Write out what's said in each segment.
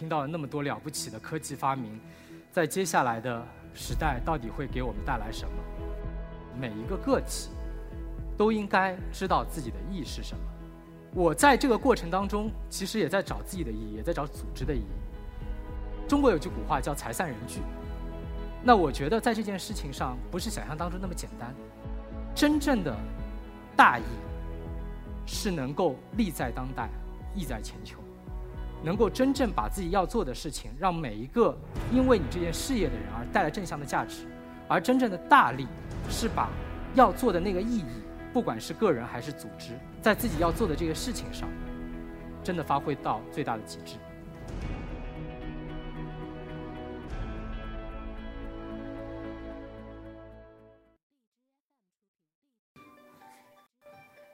听到了那么多了不起的科技发明，在接下来的时代到底会给我们带来什么？每一个个体都应该知道自己的意义是什么。我在这个过程当中，其实也在找自己的意义，也在找组织的意义。中国有句古话叫“财散人聚”，那我觉得在这件事情上，不是想象当中那么简单。真正的大义是能够利在当代，义在千秋，能够真正把自己要做的事情，让每一个因为你这件事业的人而带来正向的价值。而真正的大利是把要做的那个意义，不管是个人还是组织，在自己要做的这个事情上，真的发挥到最大的极致。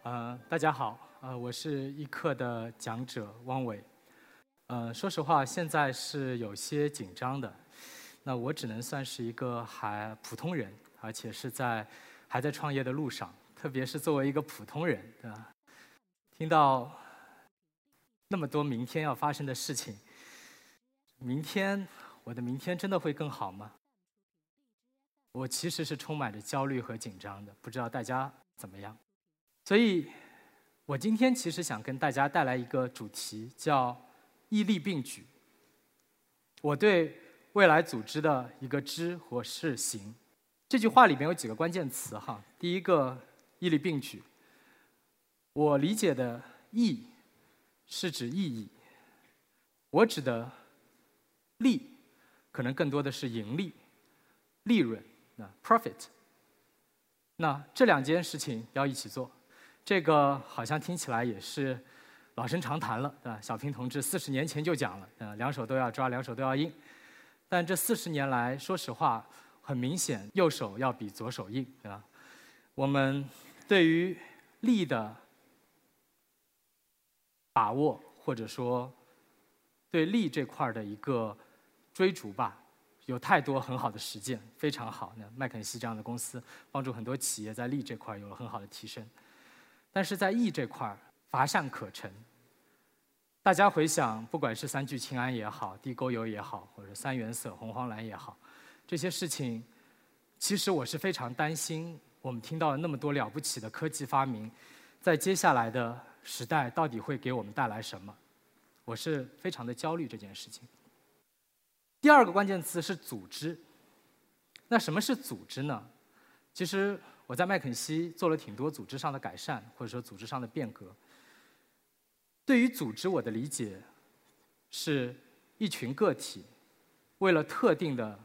呃，大家好，呃，我是易课的讲者汪伟。呃，说实话，现在是有些紧张的。那我只能算是一个还普通人，而且是在还在创业的路上。特别是作为一个普通人，对吧？听到那么多明天要发生的事情，明天我的明天真的会更好吗？我其实是充满着焦虑和紧张的，不知道大家怎么样。所以，我今天其实想跟大家带来一个主题，叫“义利并举”。我对未来组织的一个知或是行，这句话里面有几个关键词哈。第一个“义利并举”，我理解的“义”是指意义，我指的“利”可能更多的是盈利、利润，那 profit。那这两件事情要一起做。这个好像听起来也是老生常谈了，对吧？小平同志四十年前就讲了，呃，两手都要抓，两手都要硬。但这四十年来，说实话，很明显，右手要比左手硬，对吧？我们对于利的把握，或者说对利这块的一个追逐吧，有太多很好的实践，非常好。那麦肯锡这样的公司，帮助很多企业在利这块有了很好的提升。但是在义这块儿乏善可陈。大家回想，不管是三聚氰胺也好，地沟油也好，或者三原色红黄蓝也好，这些事情，其实我是非常担心。我们听到了那么多了不起的科技发明，在接下来的时代到底会给我们带来什么？我是非常的焦虑这件事情。第二个关键词是组织。那什么是组织呢？其实。我在麦肯锡做了挺多组织上的改善，或者说组织上的变革。对于组织，我的理解是一群个体为了特定的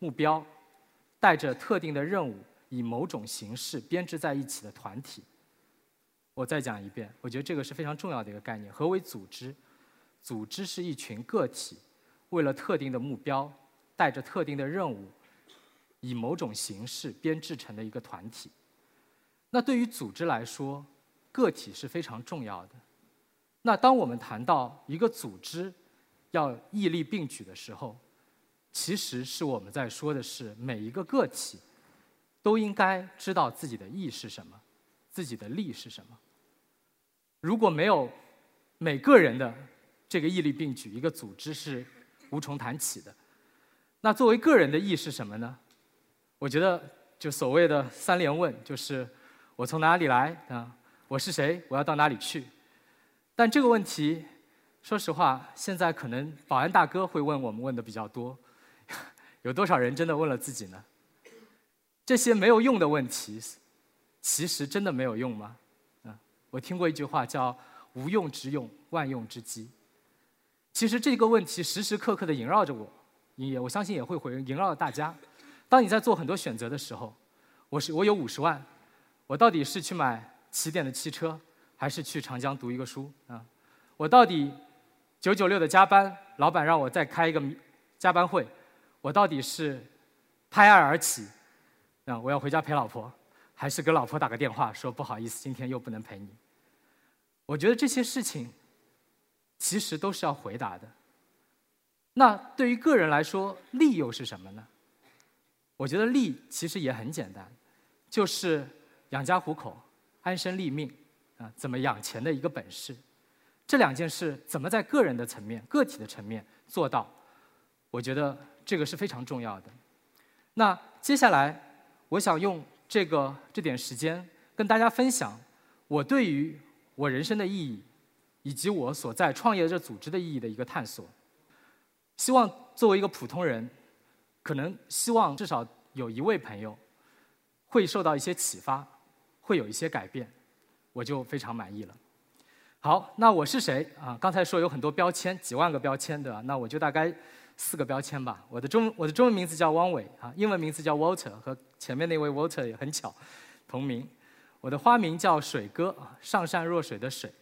目标，带着特定的任务，以某种形式编织在一起的团体。我再讲一遍，我觉得这个是非常重要的一个概念。何为组织？组织是一群个体为了特定的目标，带着特定的任务。以某种形式编制成的一个团体，那对于组织来说，个体是非常重要的。那当我们谈到一个组织要义利并举的时候，其实是我们在说的是每一个个体都应该知道自己的义是什么，自己的利是什么。如果没有每个人的这个义利并举，一个组织是无从谈起的。那作为个人的义是什么呢？我觉得，就所谓的三连问，就是我从哪里来啊？我是谁？我要到哪里去？但这个问题，说实话，现在可能保安大哥会问我们问的比较多。有多少人真的问了自己呢？这些没有用的问题，其实真的没有用吗？嗯，我听过一句话叫“无用之用，万用之机”。其实这个问题时时刻刻的萦绕着我，也我相信也会回萦绕着大家。当你在做很多选择的时候，我是我有五十万，我到底是去买起点的汽车，还是去长江读一个书啊？我到底九九六的加班，老板让我再开一个加班会，我到底是拍案而起啊？我要回家陪老婆，还是给老婆打个电话说不好意思，今天又不能陪你？我觉得这些事情其实都是要回答的。那对于个人来说，利又是什么呢？我觉得利其实也很简单，就是养家糊口、安身立命啊，怎么养钱的一个本事。这两件事怎么在个人的层面、个体的层面做到？我觉得这个是非常重要的。那接下来，我想用这个这点时间跟大家分享我对于我人生的意义，以及我所在创业这组织的意义的一个探索。希望作为一个普通人，可能希望至少有一位朋友会受到一些启发，会有一些改变，我就非常满意了。好，那我是谁啊？刚才说有很多标签，几万个标签对吧？那我就大概四个标签吧。我的中我的中文名字叫汪伟啊，英文名字叫 Walter，和前面那位 Walter 也很巧，同名。我的花名叫水哥啊，上善若水的水。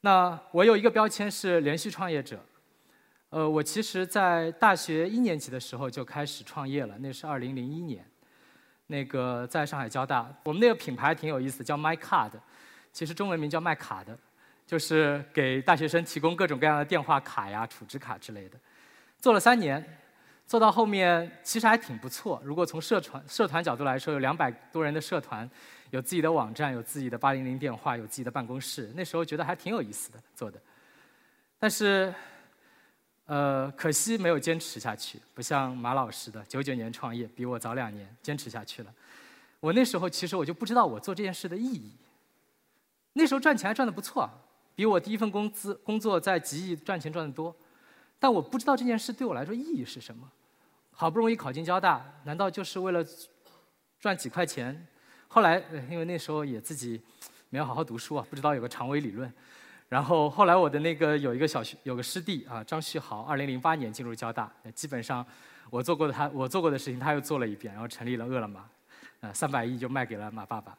那我有一个标签是连续创业者。呃，我其实，在大学一年级的时候就开始创业了，那是二零零一年。那个在上海交大，我们那个品牌挺有意思，叫 My Card，其实中文名叫卖卡的。就是给大学生提供各种各样的电话卡呀、储值卡之类的，做了三年，做到后面其实还挺不错。如果从社团社团角度来说，有两百多人的社团，有自己的网站，有自己的八零零电话，有自己的办公室，那时候觉得还挺有意思的做的。但是，呃，可惜没有坚持下去，不像马老师的九九年创业，比我早两年坚持下去了。我那时候其实我就不知道我做这件事的意义。那时候赚钱还赚得不错。比我第一份工资工作在吉亿赚钱赚得多，但我不知道这件事对我来说意义是什么。好不容易考进交大，难道就是为了赚几块钱？后来因为那时候也自己没有好好读书啊，不知道有个长尾理论。然后后来我的那个有一个小学有个师弟啊，张旭豪，二零零八年进入交大，基本上我做过的他我做过的事情他又做了一遍，然后成立了饿了么，呃三百亿就卖给了马爸爸。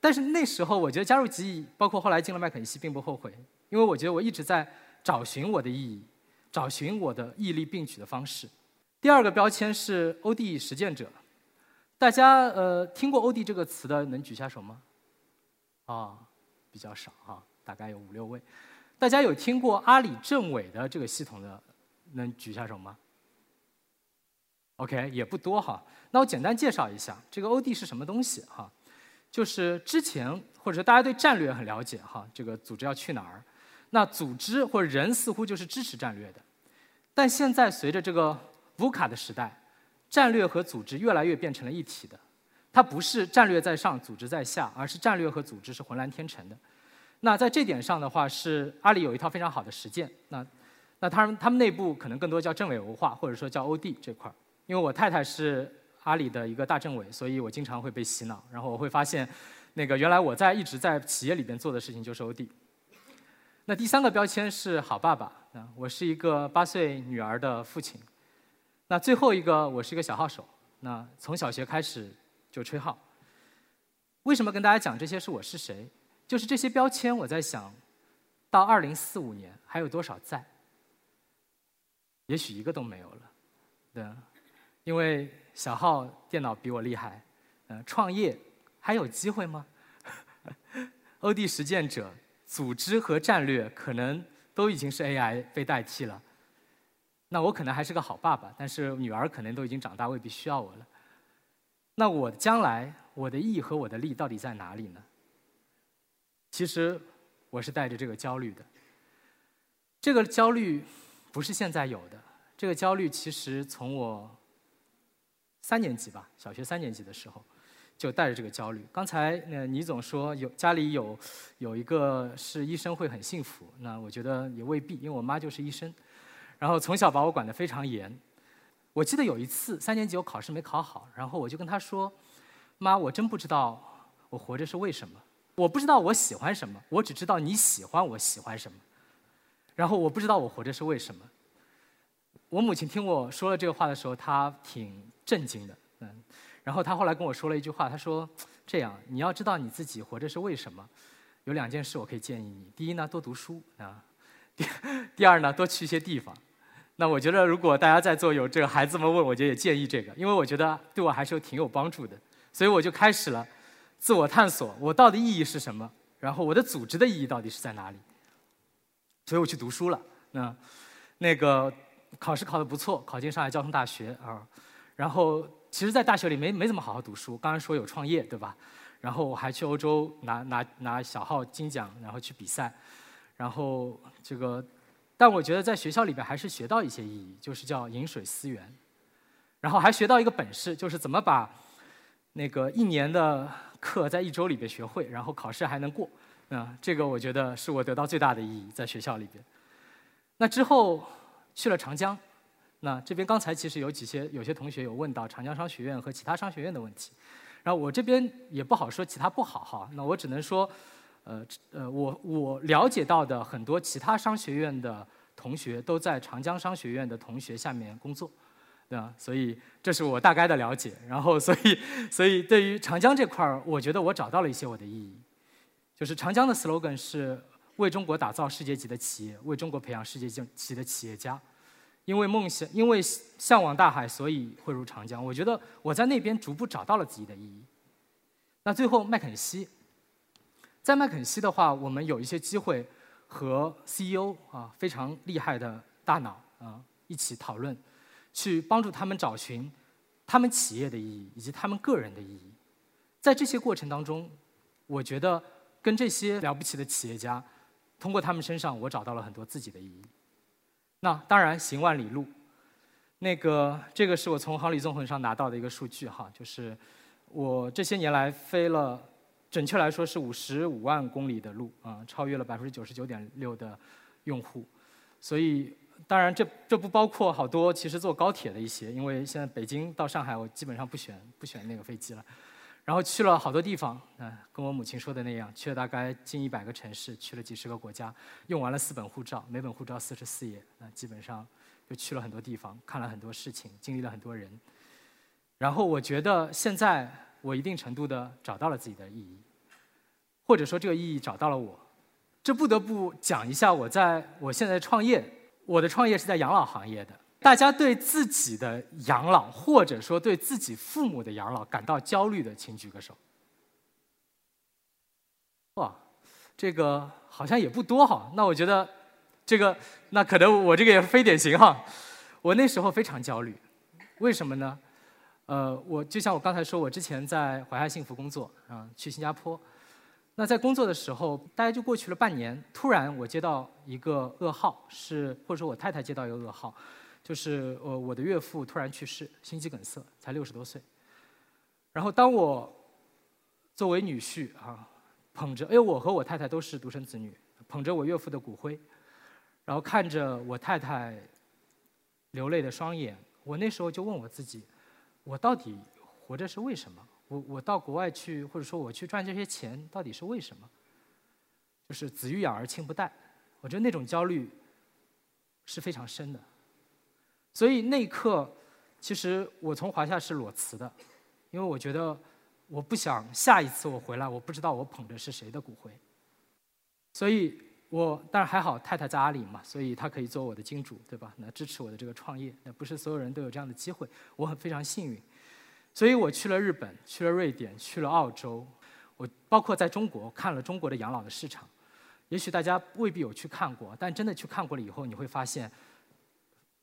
但是那时候，我觉得加入极易，包括后来进了麦肯锡，并不后悔，因为我觉得我一直在找寻我的意义，找寻我的毅力并举的方式。第二个标签是欧弟实践者，大家呃听过欧弟这个词的，能举下手吗？啊，比较少哈，大概有五六位。大家有听过阿里政委的这个系统的，能举下手吗？OK，也不多哈。那我简单介绍一下，这个 OD 是什么东西哈。就是之前或者说大家对战略很了解哈，这个组织要去哪儿？那组织或者人似乎就是支持战略的，但现在随着这个 VUCA 的时代，战略和组织越来越变成了一体的，它不是战略在上，组织在下，而是战略和组织是浑然天成的。那在这点上的话，是阿里有一套非常好的实践。那那他们他们内部可能更多叫政委文化，或者说叫 OD 这块儿，因为我太太是。阿里的一个大政委，所以我经常会被洗脑，然后我会发现，那个原来我在一直在企业里边做的事情就是 OD。那第三个标签是好爸爸，啊，我是一个八岁女儿的父亲。那最后一个，我是一个小号手，那从小学开始就吹号。为什么跟大家讲这些是我是谁？就是这些标签，我在想，到二零四五年还有多少在？也许一个都没有了，对，因为。小号电脑比我厉害，呃，创业还有机会吗？欧弟实践者，组织和战略可能都已经是 AI 被代替了。那我可能还是个好爸爸，但是女儿可能都已经长大，未必需要我了。那我将来我的意和我的利到底在哪里呢？其实我是带着这个焦虑的。这个焦虑不是现在有的，这个焦虑其实从我。三年级吧，小学三年级的时候，就带着这个焦虑。刚才那倪总说有家里有有一个是医生会很幸福，那我觉得也未必，因为我妈就是医生，然后从小把我管得非常严。我记得有一次三年级我考试没考好，然后我就跟她说：“妈，我真不知道我活着是为什么，我不知道我喜欢什么，我只知道你喜欢我喜欢什么，然后我不知道我活着是为什么。”我母亲听我说了这个话的时候，她挺。震惊的，嗯，然后她后来跟我说了一句话，她说：“这样，你要知道你自己活着是为什么？有两件事我可以建议你。第一呢，多读书啊；第第二呢，多去一些地方。那我觉得，如果大家在座有这个孩子们问，我觉得也建议这个，因为我觉得对我还是有挺有帮助的。所以我就开始了自我探索，我到底意义是什么？然后我的组织的意义到底是在哪里？所以我去读书了。那那个考试考得不错，考进上海交通大学啊。”然后，其实，在大学里没没怎么好好读书。刚刚说有创业，对吧？然后我还去欧洲拿拿拿小号金奖，然后去比赛。然后这个，但我觉得在学校里边还是学到一些意义，就是叫饮水思源，然后还学到一个本事，就是怎么把那个一年的课在一周里边学会，然后考试还能过。啊，这个我觉得是我得到最大的意义，在学校里边。那之后去了长江，那这边刚才其实有几些有些同学有问到长江商学院和其他商学院的问题，然后我这边也不好说其他不好哈，那我只能说，呃呃，我我了解到的很多其他商学院的同学都在长江商学院的同学下面工作，对吧？所以这是我大概的了解。然后所以所以对于长江这块儿，我觉得我找到了一些我的意义。就是长江的 slogan 是为中国打造世界级的企业，为中国培养世界级的企业家。因为梦想，因为向往大海，所以汇入长江。我觉得我在那边逐步找到了自己的意义。那最后麦肯锡，在麦肯锡的话，我们有一些机会和 CEO 啊非常厉害的大脑啊一起讨论，去帮助他们找寻他们企业的意义以及他们个人的意义。在这些过程当中，我觉得。跟这些了不起的企业家，通过他们身上，我找到了很多自己的意义。那当然，行万里路，那个这个是我从航旅纵横上拿到的一个数据哈，就是我这些年来飞了，准确来说是五十五万公里的路啊，超越了百分之九十九点六的用户。所以，当然这这不包括好多其实坐高铁的一些，因为现在北京到上海我基本上不选不选那个飞机了。然后去了好多地方，嗯，跟我母亲说的那样，去了大概近一百个城市，去了几十个国家，用完了四本护照，每本护照四十四页，那基本上就去了很多地方，看了很多事情，经历了很多人。然后我觉得现在我一定程度的找到了自己的意义，或者说这个意义找到了我。这不得不讲一下我在我现在创业，我的创业是在养老行业的。大家对自己的养老，或者说对自己父母的养老感到焦虑的，请举个手。哇，这个好像也不多哈。那我觉得，这个那可能我这个也非典型哈。我那时候非常焦虑，为什么呢？呃，我就像我刚才说，我之前在华夏幸福工作啊，去新加坡。那在工作的时候，大概就过去了半年，突然我接到一个噩耗，是或者说我太太接到一个噩耗。就是呃，我的岳父突然去世，心肌梗塞，才六十多岁。然后当我作为女婿啊，捧着，哎，我和我太太都是独生子女，捧着我岳父的骨灰，然后看着我太太流泪的双眼，我那时候就问我自己：我到底活着是为什么？我我到国外去，或者说我去赚这些钱，到底是为什么？就是子欲养而亲不待，我觉得那种焦虑是非常深的。所以那一刻，其实我从华夏是裸辞的，因为我觉得我不想下一次我回来，我不知道我捧的是谁的骨灰。所以我但是还好，太太在阿里嘛，所以她可以做我的金主，对吧？那支持我的这个创业，那不是所有人都有这样的机会，我很非常幸运。所以我去了日本，去了瑞典，去了澳洲，我包括在中国看了中国的养老的市场。也许大家未必有去看过，但真的去看过了以后，你会发现。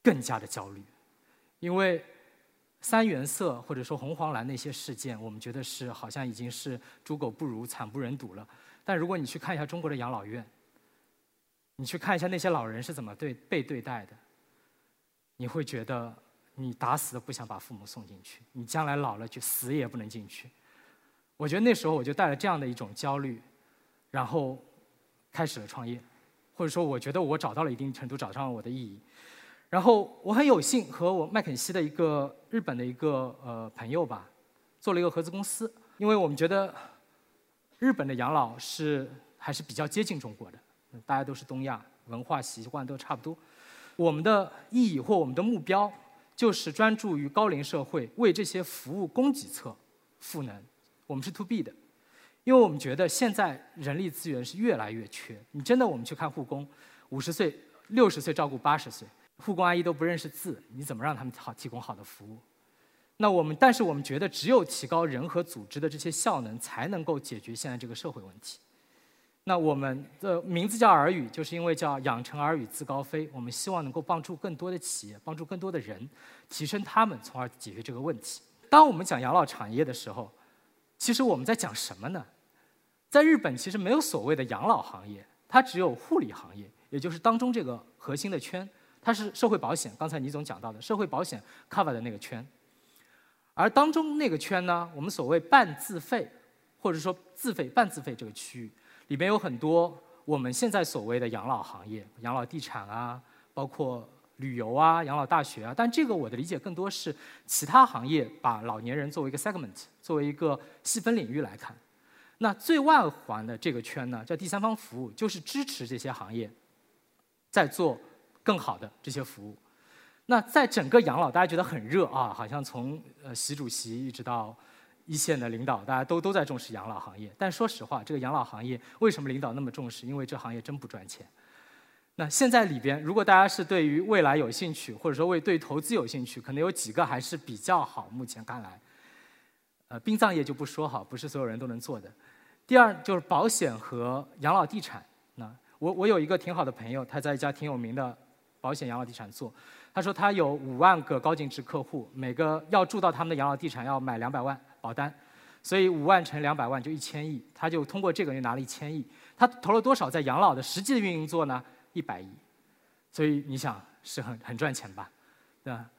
更加的焦虑，因为三原色或者说红黄蓝那些事件，我们觉得是好像已经是猪狗不如、惨不忍睹了。但如果你去看一下中国的养老院，你去看一下那些老人是怎么对被对待的，你会觉得你打死都不想把父母送进去，你将来老了就死也不能进去。我觉得那时候我就带了这样的一种焦虑，然后开始了创业，或者说我觉得我找到了一定程度找上了我的意义。然后我很有幸和我麦肯锡的一个日本的一个呃朋友吧，做了一个合资公司，因为我们觉得日本的养老是还是比较接近中国的，大家都是东亚，文化习惯都差不多。我们的意义或我们的目标就是专注于高龄社会，为这些服务供给侧赋能。我们是 to B 的，因为我们觉得现在人力资源是越来越缺。你真的我们去看护工，五十岁、六十岁照顾八十岁。护工阿姨都不认识字，你怎么让他们好提供好的服务？那我们，但是我们觉得，只有提高人和组织的这些效能，才能够解决现在这个社会问题。那我们的名字叫耳语，就是因为叫养成耳语自高飞。我们希望能够帮助更多的企业，帮助更多的人，提升他们，从而解决这个问题。当我们讲养老产业的时候，其实我们在讲什么呢？在日本，其实没有所谓的养老行业，它只有护理行业，也就是当中这个核心的圈，它是社会保险。刚才倪总讲到的社会保险 cover 的那个圈，而当中那个圈呢，我们所谓半自费或者说自费半自费这个区域，里面有很多我们现在所谓的养老行业，养老地产啊，包括旅游啊、养老大学啊。但这个我的理解更多是其他行业把老年人作为一个 segment，作为一个细分领域来看。那最外环的这个圈呢，叫第三方服务，就是支持这些行业在做更好的这些服务。那在整个养老，大家觉得很热啊，好像从呃习主席一直到一线的领导，大家都都在重视养老行业。但说实话，这个养老行业为什么领导那么重视？因为这行业真不赚钱。那现在里边，如果大家是对于未来有兴趣，或者说为对投资有兴趣，可能有几个还是比较好。目前看来，呃，殡葬业就不说好，不是所有人都能做的。第二就是保险和养老地产。那我我有一个挺好的朋友，他在一家挺有名的保险养老地产做。他说他有五万个高净值客户，每个要住到他们的养老地产要买两百万保单，所以五万乘两百万就一千亿，他就通过这个就拿了一千亿。他投了多少在养老的实际的运营做呢？一百亿。所以你想是很很赚钱吧？对吧？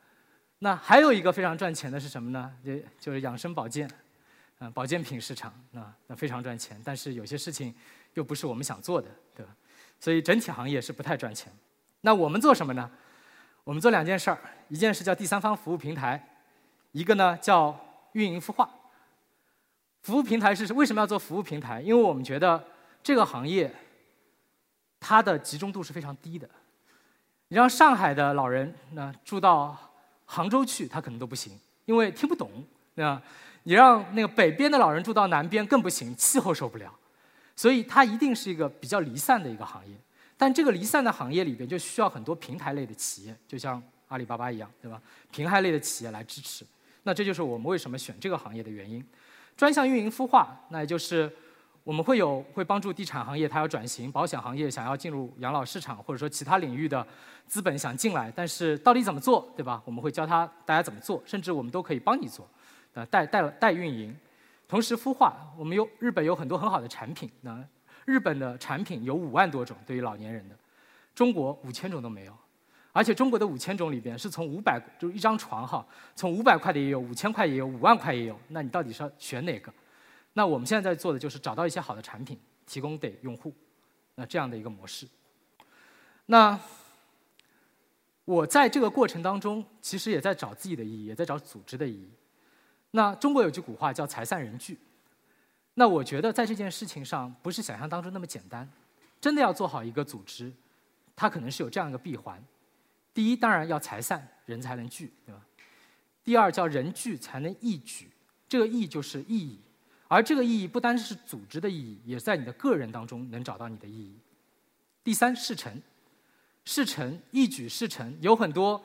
那还有一个非常赚钱的是什么呢？就就是养生保健。嗯，保健品市场那那非常赚钱，但是有些事情又不是我们想做的，对吧？所以整体行业是不太赚钱。那我们做什么呢？我们做两件事儿，一件事叫第三方服务平台，一个呢叫运营孵化。服务平台是为什么要做服务平台？因为我们觉得这个行业它的集中度是非常低的。你让上海的老人那住到杭州去，他可能都不行，因为听不懂，那？你让那个北边的老人住到南边更不行，气候受不了，所以它一定是一个比较离散的一个行业。但这个离散的行业里边就需要很多平台类的企业，就像阿里巴巴一样，对吧？平台类的企业来支持。那这就是我们为什么选这个行业的原因。专项运营孵化，那也就是我们会有会帮助地产行业它要转型，保险行业想要进入养老市场，或者说其他领域的资本想进来，但是到底怎么做，对吧？我们会教他大家怎么做，甚至我们都可以帮你做。呃，代代代运营，同时孵化。我们有日本有很多很好的产品，那日本的产品有五万多种，对于老年人的，中国五千种都没有。而且中国的五千种里边，是从五百就是一张床哈，从五百块的也有，五千块也有，五万块也有。那你到底是要选哪个？那我们现在在做的就是找到一些好的产品，提供给用户，那这样的一个模式。那我在这个过程当中，其实也在找自己的意义，也在找组织的意义。那中国有句古话叫“财散人聚”，那我觉得在这件事情上不是想象当中那么简单，真的要做好一个组织，它可能是有这样一个闭环：第一，当然要财散，人才能聚，对吧？第二，叫人聚才能义举，这个义就是意义，而这个意义不单是组织的意义，也在你的个人当中能找到你的意义。第三，事成，事成，义举事成，有很多。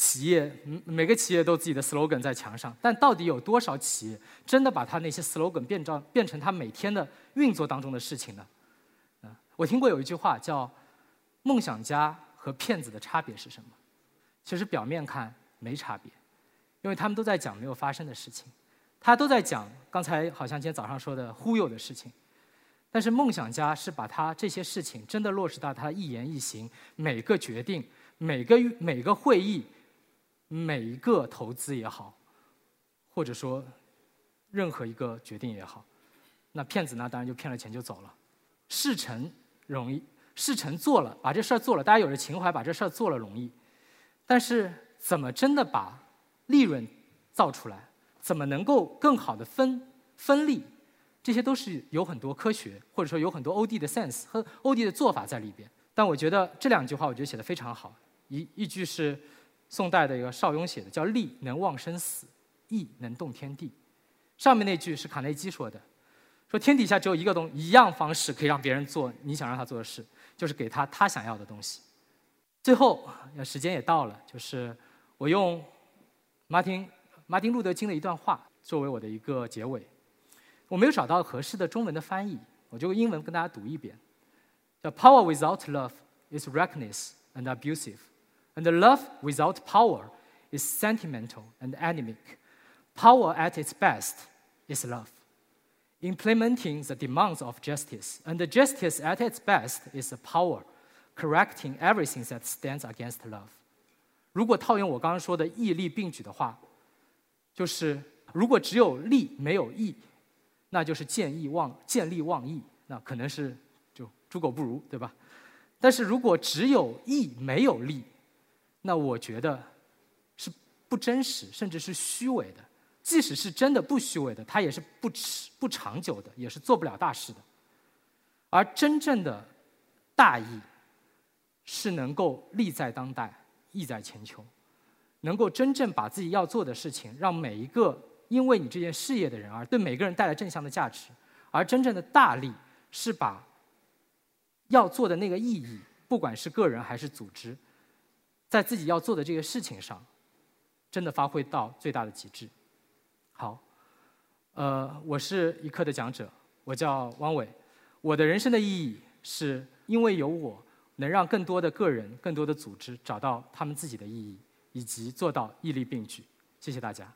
企业每个企业都自己的 slogan 在墙上，但到底有多少企业真的把他那些 slogan 变成变成他每天的运作当中的事情呢？我听过有一句话叫“梦想家和骗子的差别是什么？”其实表面看没差别，因为他们都在讲没有发生的事情，他都在讲刚才好像今天早上说的忽悠的事情，但是梦想家是把他这些事情真的落实到他一言一行、每个决定、每个每个会议。每一个投资也好，或者说任何一个决定也好，那骗子呢，当然就骗了钱就走了。事成容易，事成做了，把这事儿做了，大家有着情怀，把这事儿做了容易。但是怎么真的把利润造出来，怎么能够更好的分分利，这些都是有很多科学，或者说有很多欧弟的 sense 和欧弟的做法在里边。但我觉得这两句话，我觉得写的非常好。一一句是。宋代的一个邵雍写的，叫“利能忘生死，义能动天地”。上面那句是卡内基说的，说天底下只有一个东一样方式可以让别人做你想让他做的事，就是给他他想要的东西。最后，时间也到了，就是我用马丁马丁路德金的一段话作为我的一个结尾。我没有找到合适的中文的翻译，我就用英文跟大家读一遍：叫 “Power without love is reckless and abusive。” And love without power is sentimental and anemic. Power at its best is love. Implementing the demands of justice. And justice at its best is a power, correcting everything that stands against love. 如果套用我刚刚说的义利并举的话，就是如果只有利没有义，那就是见义忘见利忘义，那可能是就猪狗不如，对吧？但是如果只有义没有利，那我觉得是不真实，甚至是虚伪的。即使是真的不虚伪的，它也是不持不长久的，也是做不了大事的。而真正的大义，是能够利在当代，义在千秋，能够真正把自己要做的事情，让每一个因为你这件事业的人而对每个人带来正向的价值。而真正的大利，是把要做的那个意义，不管是个人还是组织，在自己要做的这个事情上，真的发挥到最大的极致。好，呃，我是一课的讲者，我叫汪伟。我的人生的意义是因为有我，能让更多的个人、更多的组织找到他们自己的意义，以及做到屹立并举。谢谢大家。